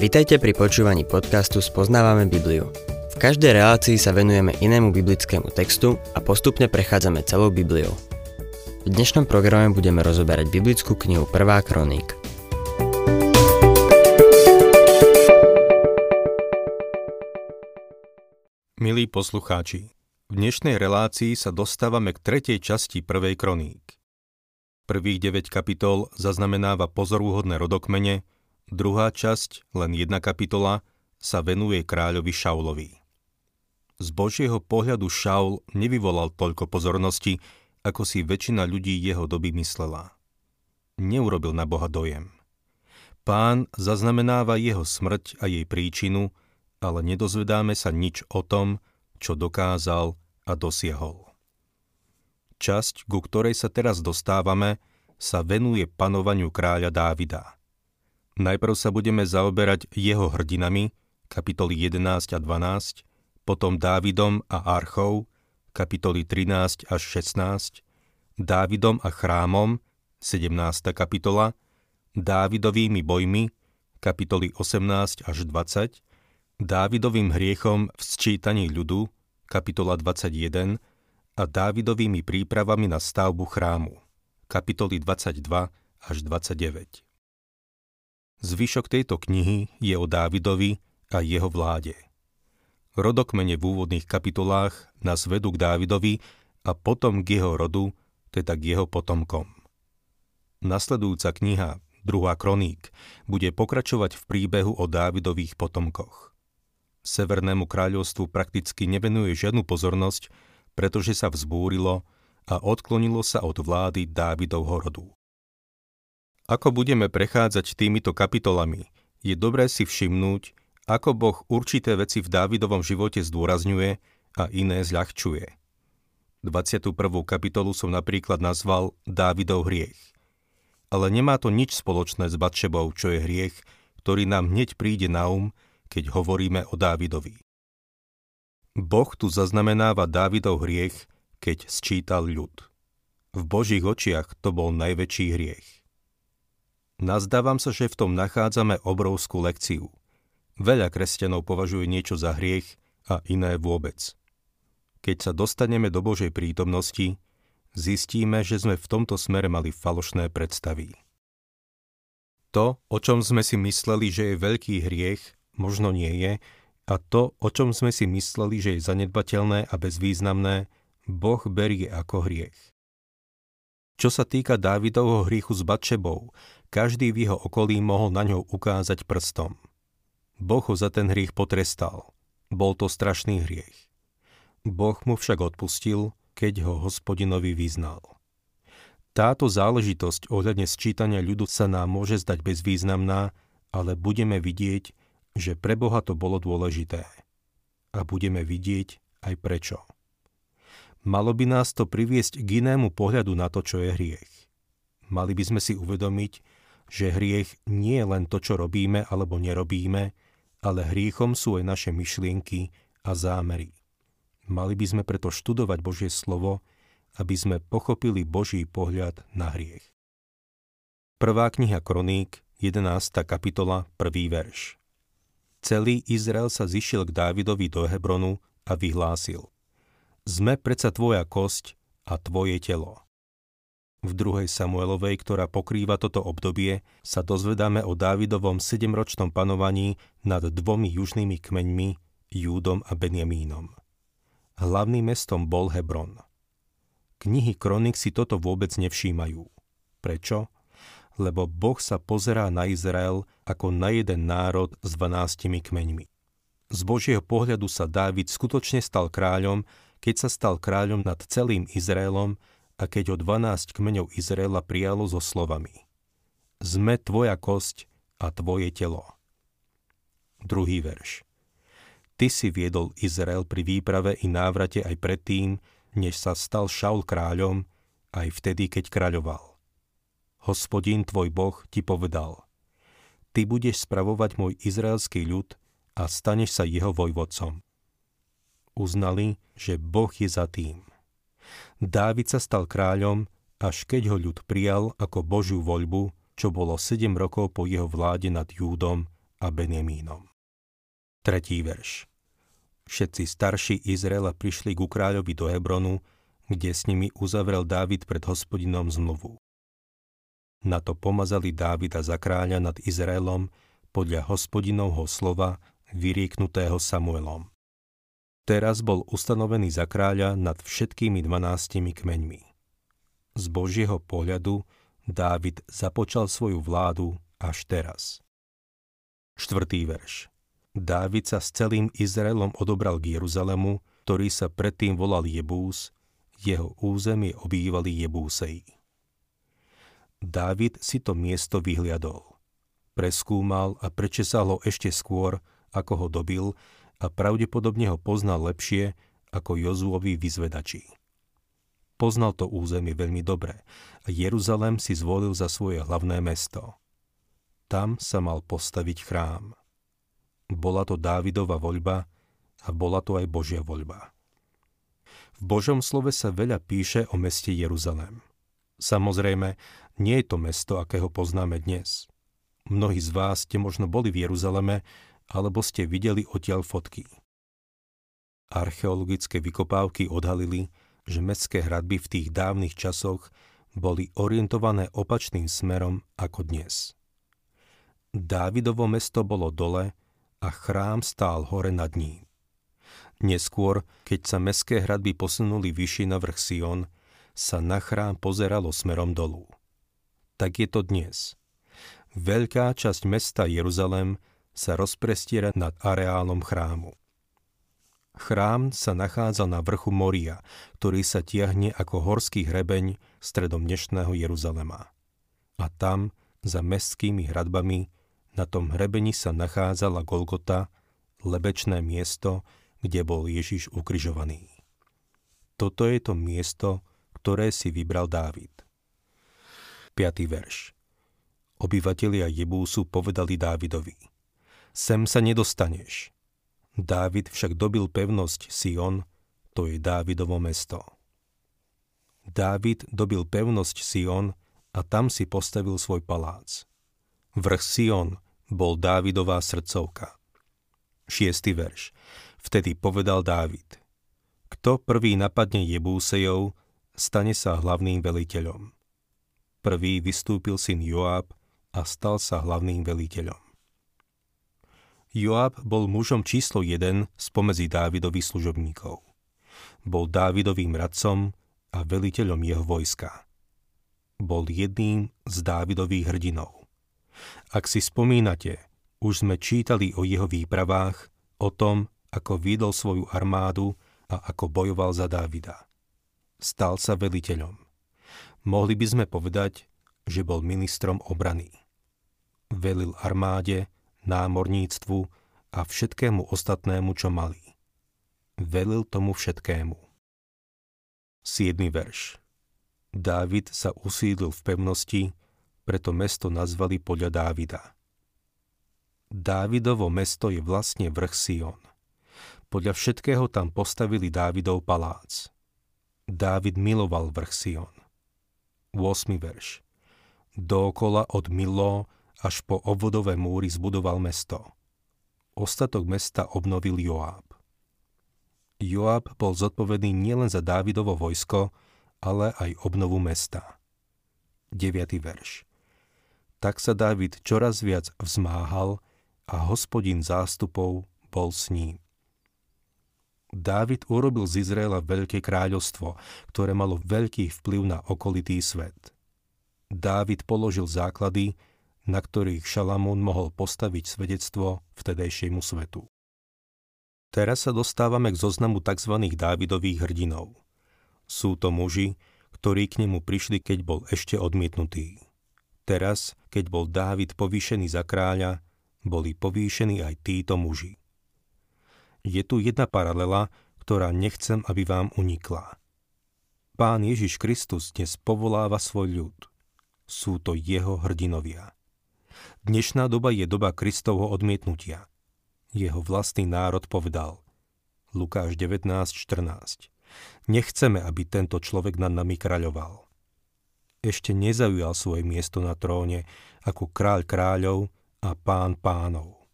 Vitajte pri počúvaní podcastu Spoznávame Bibliu. V každej relácii sa venujeme inému biblickému textu a postupne prechádzame celou Bibliou. V dnešnom programe budeme rozoberať biblickú knihu 1. kroník. Milí poslucháči, v dnešnej relácii sa dostávame k tretej časti prvej kroník. Prvých 9 kapitol zaznamenáva pozorúhodné rodokmene, druhá časť, len jedna kapitola, sa venuje kráľovi Šaulovi. Z Božieho pohľadu Šaul nevyvolal toľko pozornosti, ako si väčšina ľudí jeho doby myslela. Neurobil na Boha dojem. Pán zaznamenáva jeho smrť a jej príčinu, ale nedozvedáme sa nič o tom, čo dokázal a dosiahol. Časť, ku ktorej sa teraz dostávame, sa venuje panovaniu kráľa Dávida. Najprv sa budeme zaoberať jeho hrdinami, kapitoly 11 a 12, potom Dávidom a Archou, kapitoly 13 až 16, Dávidom a chrámom, 17. kapitola, Dávidovými bojmi, kapitoly 18 až 20, Dávidovým hriechom v sčítaní ľudu, kapitola 21, a Dávidovými prípravami na stavbu chrámu, kapitoly 22 až 29. Zvyšok tejto knihy je o Dávidovi a jeho vláde. Rodokmene v úvodných kapitolách nás vedú k Dávidovi a potom k jeho rodu, teda k jeho potomkom. Nasledujúca kniha, druhá kroník, bude pokračovať v príbehu o Dávidových potomkoch. Severnému kráľovstvu prakticky nevenuje žiadnu pozornosť, pretože sa vzbúrilo a odklonilo sa od vlády Dávidovho rodu. Ako budeme prechádzať týmito kapitolami, je dobré si všimnúť, ako Boh určité veci v Dávidovom živote zdôrazňuje a iné zľahčuje. 21. kapitolu som napríklad nazval Dávidov hriech. Ale nemá to nič spoločné s Batšebou, čo je hriech, ktorý nám hneď príde na um, keď hovoríme o Dávidovi. Boh tu zaznamenáva Dávidov hriech, keď sčítal ľud. V Božích očiach to bol najväčší hriech. Nazdávam sa, že v tom nachádzame obrovskú lekciu. Veľa kresťanov považuje niečo za hriech a iné vôbec. Keď sa dostaneme do Božej prítomnosti, zistíme, že sme v tomto smere mali falošné predstavy. To, o čom sme si mysleli, že je veľký hriech, možno nie je, a to, o čom sme si mysleli, že je zanedbateľné a bezvýznamné, Boh berie ako hriech. Čo sa týka Dávidovho hriechu s Batšebou, každý v jeho okolí mohol na ňou ukázať prstom. Boh ho za ten hriech potrestal. Bol to strašný hriech. Boh mu však odpustil, keď ho hospodinovi vyznal. Táto záležitosť ohľadne sčítania ľudu sa nám môže zdať bezvýznamná, ale budeme vidieť, že pre Boha to bolo dôležité. A budeme vidieť aj prečo. Malo by nás to priviesť k inému pohľadu na to, čo je hriech. Mali by sme si uvedomiť, že hriech nie je len to, čo robíme alebo nerobíme, ale hriechom sú aj naše myšlienky a zámery. Mali by sme preto študovať Božie slovo, aby sme pochopili Boží pohľad na hriech. Prvá kniha Kroník, 11. kapitola, 1. verš. Celý Izrael sa zišiel k Dávidovi do Hebronu a vyhlásil Sme predsa tvoja kosť a tvoje telo. V druhej Samuelovej, ktorá pokrýva toto obdobie, sa dozvedáme o Dávidovom sedemročnom panovaní nad dvomi južnými kmeňmi, Júdom a Benjamínom. Hlavným mestom bol Hebron. Knihy kronik si toto vôbec nevšímajú. Prečo? lebo Boh sa pozerá na Izrael ako na jeden národ s dvanáctimi kmeňmi. Z Božieho pohľadu sa Dávid skutočne stal kráľom, keď sa stal kráľom nad celým Izraelom a keď ho 12 kmeňov Izraela prijalo so slovami Sme tvoja kosť a tvoje telo. Druhý verš. Ty si viedol Izrael pri výprave i návrate aj predtým, než sa stal Šaul kráľom, aj vtedy, keď kráľoval. Hospodin tvoj Boh ti povedal, ty budeš spravovať môj izraelský ľud a staneš sa jeho vojvodcom. Uznali, že Boh je za tým. Dávid sa stal kráľom, až keď ho ľud prijal ako Božiu voľbu, čo bolo 7 rokov po jeho vláde nad Júdom a Benjamínom. Tretí verš. Všetci starší Izraela prišli ku kráľovi do Hebronu, kde s nimi uzavrel Dávid pred hospodinom zmluvu. Na to pomazali Dávida za kráľa nad Izraelom podľa hospodinovho slova vyrieknutého Samuelom. Teraz bol ustanovený za kráľa nad všetkými dvanáctimi kmeňmi. Z Božieho pohľadu Dávid započal svoju vládu až teraz. Štvrtý verš. Dávid sa s celým Izraelom odobral k Jeruzalemu, ktorý sa predtým volal Jebús, jeho územie obývali Jebúseji. Dávid si to miesto vyhliadol. Preskúmal a prečesal ho ešte skôr, ako ho dobil a pravdepodobne ho poznal lepšie ako Jozuovi vyzvedači. Poznal to územie veľmi dobre a Jeruzalem si zvolil za svoje hlavné mesto. Tam sa mal postaviť chrám. Bola to Dávidova voľba a bola to aj Božia voľba. V Božom slove sa veľa píše o meste Jeruzalém. Samozrejme, nie je to mesto, akého poznáme dnes. Mnohí z vás ste možno boli v Jeruzaleme, alebo ste videli odtiaľ fotky. Archeologické vykopávky odhalili, že mestské hradby v tých dávnych časoch boli orientované opačným smerom ako dnes. Dávidovo mesto bolo dole a chrám stál hore nad ním. Neskôr, keď sa meské hradby posunuli vyššie na vrch Sion, sa na chrám pozeralo smerom dolu. Tak je to dnes. Veľká časť mesta Jeruzalem sa rozprestiera nad areálom chrámu. Chrám sa nachádza na vrchu Moria, ktorý sa tiahne ako horský hrebeň stredom dnešného Jeruzalema. A tam, za mestskými hradbami, na tom hrebení sa nachádzala Golgota, lebečné miesto, kde bol Ježiš ukrižovaný. Toto je to miesto, ktoré si vybral Dávid. 5. verš Obyvatelia Jebúsu povedali Dávidovi Sem sa nedostaneš. Dávid však dobil pevnosť Sion, to je Dávidovo mesto. Dávid dobil pevnosť Sion a tam si postavil svoj palác. Vrch Sion bol Dávidová srdcovka. Šiestý verš. Vtedy povedal Dávid. Kto prvý napadne Jebúsejov, stane sa hlavným veliteľom. Prvý vystúpil syn Joab a stal sa hlavným veliteľom. Joab bol mužom číslo jeden spomedzi Dávidových služobníkov. Bol Dávidovým radcom a veliteľom jeho vojska. Bol jedným z Dávidových hrdinov. Ak si spomínate, už sme čítali o jeho výpravách, o tom, ako vydol svoju armádu a ako bojoval za Dávida. Stal sa veliteľom. Mohli by sme povedať, že bol ministrom obrany. Velil armáde, námorníctvu a všetkému ostatnému, čo mali. Velil tomu všetkému. 7. verš Dávid sa usídlil v pevnosti, preto mesto nazvali podľa Dávida. Dávidovo mesto je vlastne vrch Sion. Podľa všetkého tam postavili Dávidov palác. Dávid miloval vrch Sion. 8. verš. Dookola od Milo až po obvodové múry zbudoval mesto. Ostatok mesta obnovil Joáb. Joáb bol zodpovedný nielen za Dávidovo vojsko, ale aj obnovu mesta. 9. verš tak sa Dávid čoraz viac vzmáhal a hospodin zástupov bol s ním. Dávid urobil z Izraela veľké kráľovstvo, ktoré malo veľký vplyv na okolitý svet. Dávid položil základy, na ktorých Šalamún mohol postaviť svedectvo vtedejšiemu svetu. Teraz sa dostávame k zoznamu tzv. Dávidových hrdinov. Sú to muži, ktorí k nemu prišli, keď bol ešte odmietnutý. Teraz, keď bol Dávid povýšený za kráľa, boli povýšení aj títo muži. Je tu jedna paralela, ktorá nechcem, aby vám unikla. Pán Ježiš Kristus dnes povoláva svoj ľud. Sú to jeho hrdinovia. Dnešná doba je doba Kristovho odmietnutia. Jeho vlastný národ povedal Lukáš 19.14 Nechceme, aby tento človek nad nami kráľoval ešte nezaujal svoje miesto na tróne ako kráľ kráľov a pán pánov.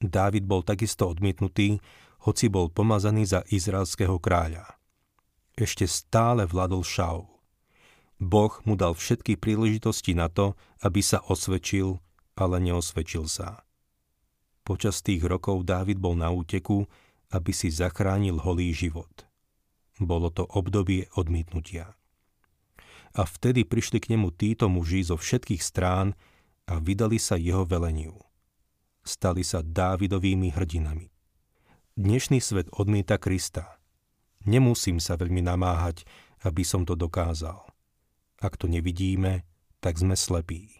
Dávid bol takisto odmietnutý, hoci bol pomazaný za izraelského kráľa. Ešte stále vládol Šaul. Boh mu dal všetky príležitosti na to, aby sa osvedčil, ale neosvedčil sa. Počas tých rokov Dávid bol na úteku, aby si zachránil holý život. Bolo to obdobie odmietnutia. A vtedy prišli k nemu títo muži zo všetkých strán a vydali sa jeho veleniu stali sa Dávidovými hrdinami. Dnešný svet odmieta Krista. Nemusím sa veľmi namáhať, aby som to dokázal. Ak to nevidíme, tak sme slepí.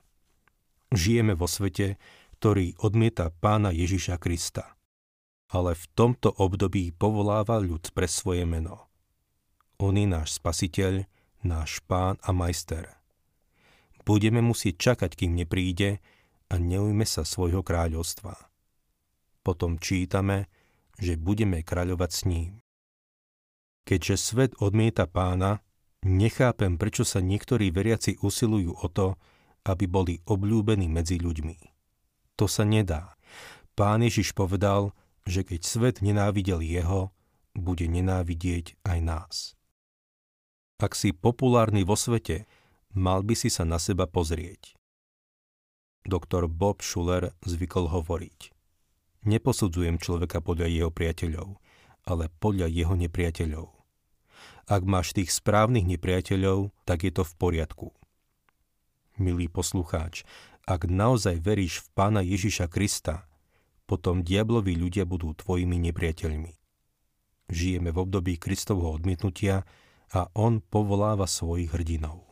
Žijeme vo svete, ktorý odmieta pána Ježiša Krista. Ale v tomto období povoláva ľud pre svoje meno. On je náš spasiteľ, náš pán a majster. Budeme musieť čakať, kým nepríde, a neujme sa svojho kráľovstva. Potom čítame, že budeme kráľovať s ním. Keďže svet odmieta pána, nechápem, prečo sa niektorí veriaci usilujú o to, aby boli obľúbení medzi ľuďmi. To sa nedá. Pán Ježiš povedal, že keď svet nenávidel jeho, bude nenávidieť aj nás. Ak si populárny vo svete, mal by si sa na seba pozrieť doktor Bob Schuller zvykol hovoriť. Neposudzujem človeka podľa jeho priateľov, ale podľa jeho nepriateľov. Ak máš tých správnych nepriateľov, tak je to v poriadku. Milý poslucháč, ak naozaj veríš v Pána Ježiša Krista, potom diabloví ľudia budú tvojimi nepriateľmi. Žijeme v období Kristovho odmietnutia a on povoláva svojich hrdinov.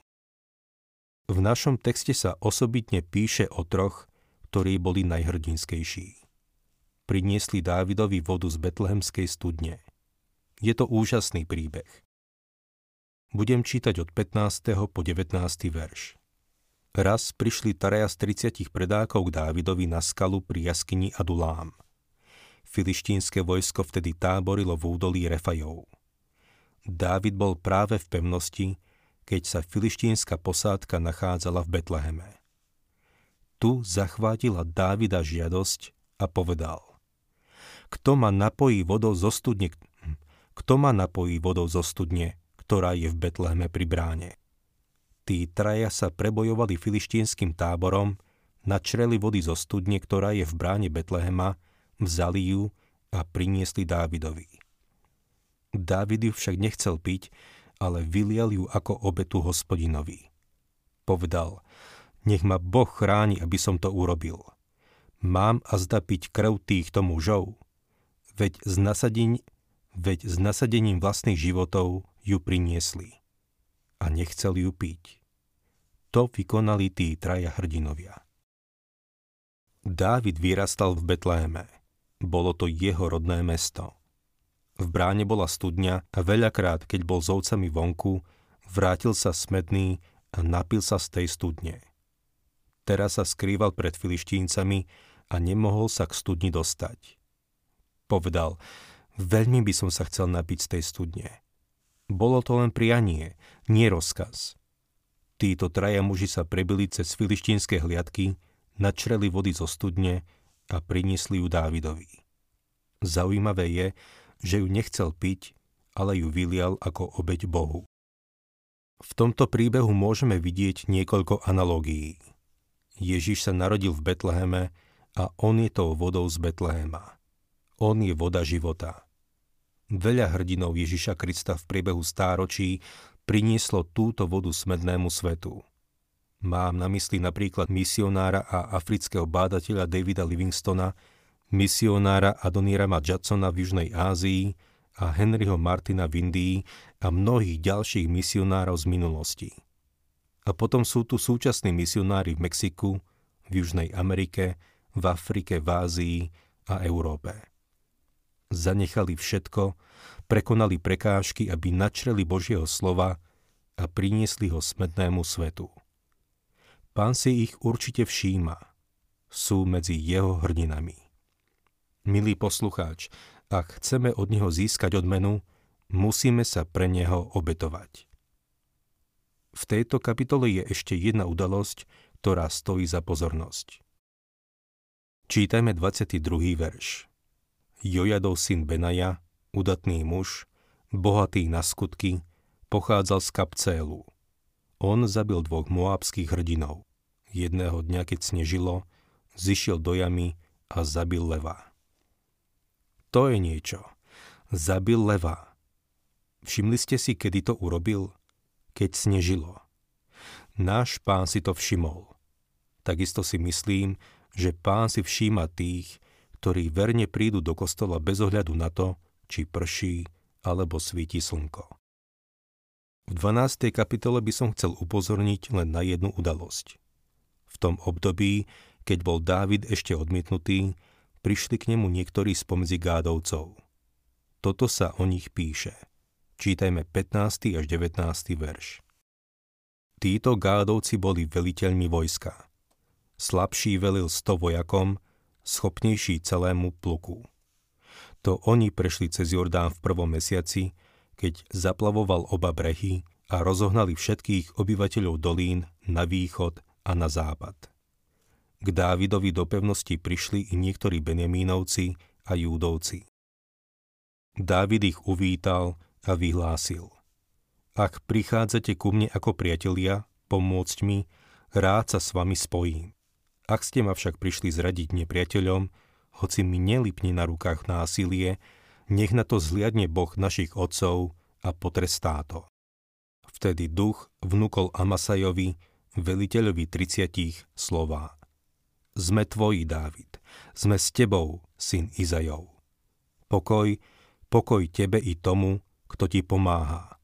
V našom texte sa osobitne píše o troch, ktorí boli najhrdinskejší. Priniesli Dávidovi vodu z betlehemskej studne. Je to úžasný príbeh. Budem čítať od 15. po 19. verš. Raz prišli Taraja z 30 predákov k Dávidovi na skalu pri jaskyni Adulám. Filištínske vojsko vtedy táborilo v údolí Refajov. Dávid bol práve v pevnosti, keď sa filištínska posádka nachádzala v Betleheme. Tu zachvátila Dávida žiadosť a povedal Kto ma napojí vodou zo studne, kto ma napojí vodou zo studne, ktorá je v Betleheme pri bráne? Tí traja sa prebojovali filištínskym táborom, načreli vody zo studne, ktorá je v bráne Betlehema, vzali ju a priniesli Dávidovi. Dávid ju však nechcel piť, ale vylial ju ako obetu hospodinovi. Povedal, nech ma Boh chráni, aby som to urobil. Mám a zda piť krv týchto mužov? Veď s, nasadeň, veď s nasadením vlastných životov ju priniesli. A nechcel ju piť. To vykonali tí traja hrdinovia. Dávid vyrastal v Betléme. Bolo to jeho rodné mesto. V bráne bola studňa a veľakrát, keď bol s ovcami vonku, vrátil sa smedný a napil sa z tej studne. Teraz sa skrýval pred filištíncami a nemohol sa k studni dostať. Povedal, veľmi by som sa chcel napiť z tej studne. Bolo to len prianie, nie rozkaz. Títo traja muži sa prebili cez filištínske hliadky, načreli vody zo studne a priniesli ju Dávidovi. Zaujímavé je, že ju nechcel piť, ale ju vylial ako obeď Bohu. V tomto príbehu môžeme vidieť niekoľko analógií. Ježiš sa narodil v Betleheme a on je tou vodou z Betlehema. On je voda života. Veľa hrdinov Ježiša Krista v priebehu stáročí prinieslo túto vodu smednému svetu. Mám na mysli napríklad misionára a afrického bádateľa Davida Livingstona, misionára Adonírama Jacksona v Južnej Ázii a Henryho Martina v Indii a mnohých ďalších misionárov z minulosti. A potom sú tu súčasní misionári v Mexiku, v Južnej Amerike, v Afrike, v Ázii a Európe. Zanechali všetko, prekonali prekážky, aby načreli Božieho slova a priniesli ho smednému svetu. Pán si ich určite všíma. Sú medzi jeho hrdinami. Milý poslucháč, ak chceme od neho získať odmenu, musíme sa pre neho obetovať. V tejto kapitole je ešte jedna udalosť, ktorá stojí za pozornosť. Čítajme 22. verš. Jojadov syn Benaja, udatný muž, bohatý na skutky, pochádzal z Kapcélu. On zabil dvoch moábských hrdinov. Jedného dňa, keď snežilo, zišiel do jamy a zabil leva. To je niečo. Zabil leva. Všimli ste si, kedy to urobil? Keď snežilo. Náš pán si to všimol. Takisto si myslím, že pán si všíma tých, ktorí verne prídu do kostola bez ohľadu na to, či prší alebo svíti slnko. V 12. kapitole by som chcel upozorniť len na jednu udalosť. V tom období, keď bol Dávid ešte odmietnutý, prišli k nemu niektorí spomedzi gádovcov. Toto sa o nich píše. Čítajme 15. až 19. verš. Títo gádovci boli veliteľmi vojska. Slabší velil 100 vojakom, schopnejší celému pluku. To oni prešli cez Jordán v prvom mesiaci, keď zaplavoval oba brehy a rozohnali všetkých obyvateľov dolín na východ a na západ. K Dávidovi do pevnosti prišli i niektorí Benjamínovci a Júdovci. Dávid ich uvítal a vyhlásil. Ak prichádzate ku mne ako priatelia, pomôcť mi, rád sa s vami spojím. Ak ste ma však prišli zradiť nepriateľom, hoci mi nelipne na rukách násilie, nech na to zliadne Boh našich otcov a potrestá to. Vtedy duch vnúkol Amasajovi, veliteľovi 30 slová. Sme tvoji, Dávid, sme s tebou, syn Izajov. Pokoj, pokoj tebe i tomu, kto ti pomáha.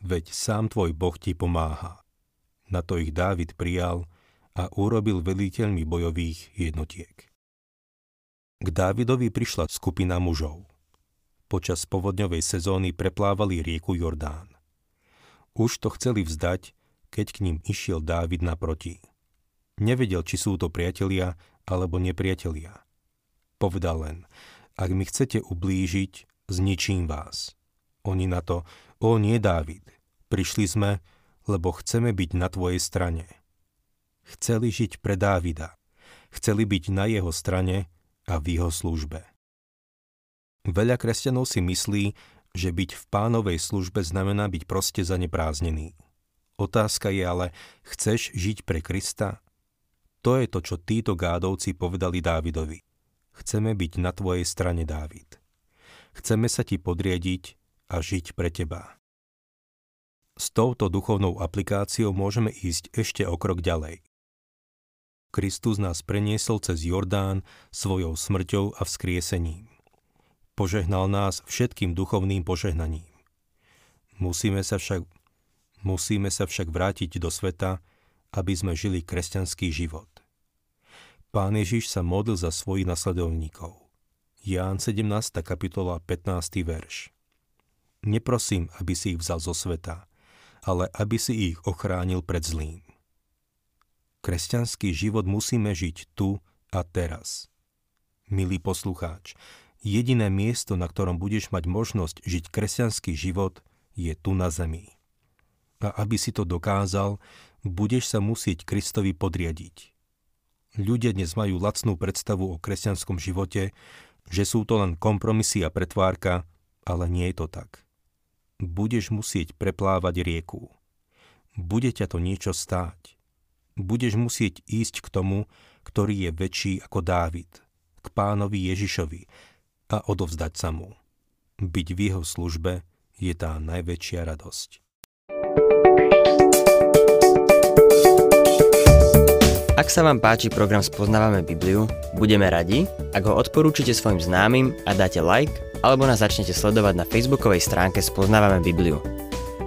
Veď sám tvoj Boh ti pomáha. Na to ich Dávid prijal a urobil veliteľmi bojových jednotiek. K Dávidovi prišla skupina mužov. Počas povodňovej sezóny preplávali rieku Jordán. Už to chceli vzdať, keď k ním išiel Dávid naproti. Nevedel, či sú to priatelia alebo nepriatelia. Povedal len, ak mi chcete ublížiť, zničím vás. Oni na to, o nie Dávid, prišli sme, lebo chceme byť na tvojej strane. Chceli žiť pre Dávida. Chceli byť na jeho strane a v jeho službe. Veľa kresťanov si myslí, že byť v pánovej službe znamená byť proste zanepráznený. Otázka je ale, chceš žiť pre Krista? To je to, čo títo gádovci povedali Dávidovi. Chceme byť na tvojej strane, Dávid. Chceme sa ti podriediť a žiť pre teba. S touto duchovnou aplikáciou môžeme ísť ešte o krok ďalej. Kristus nás preniesol cez Jordán svojou smrťou a vzkriesením. Požehnal nás všetkým duchovným požehnaním. Musíme sa však, musíme sa však vrátiť do sveta, aby sme žili kresťanský život. Pán Ježiš sa modlil za svojich nasledovníkov. Ján 17. kapitola 15. verš. Neprosím, aby si ich vzal zo sveta, ale aby si ich ochránil pred zlým. Kresťanský život musíme žiť tu a teraz. Milý poslucháč, jediné miesto, na ktorom budeš mať možnosť žiť kresťanský život, je tu na zemi. A aby si to dokázal, budeš sa musieť Kristovi podriadiť. Ľudia dnes majú lacnú predstavu o kresťanskom živote, že sú to len kompromisy a pretvárka, ale nie je to tak. Budeš musieť preplávať rieku. Bude ťa to niečo stáť. Budeš musieť ísť k tomu, ktorý je väčší ako Dávid, k pánovi Ježišovi a odovzdať sa mu. Byť v jeho službe je tá najväčšia radosť. Ak sa vám páči program Spoznávame Bibliu, budeme radi, ak ho odporúčite svojim známym a dáte like, alebo nás začnete sledovať na facebookovej stránke Spoznávame Bibliu.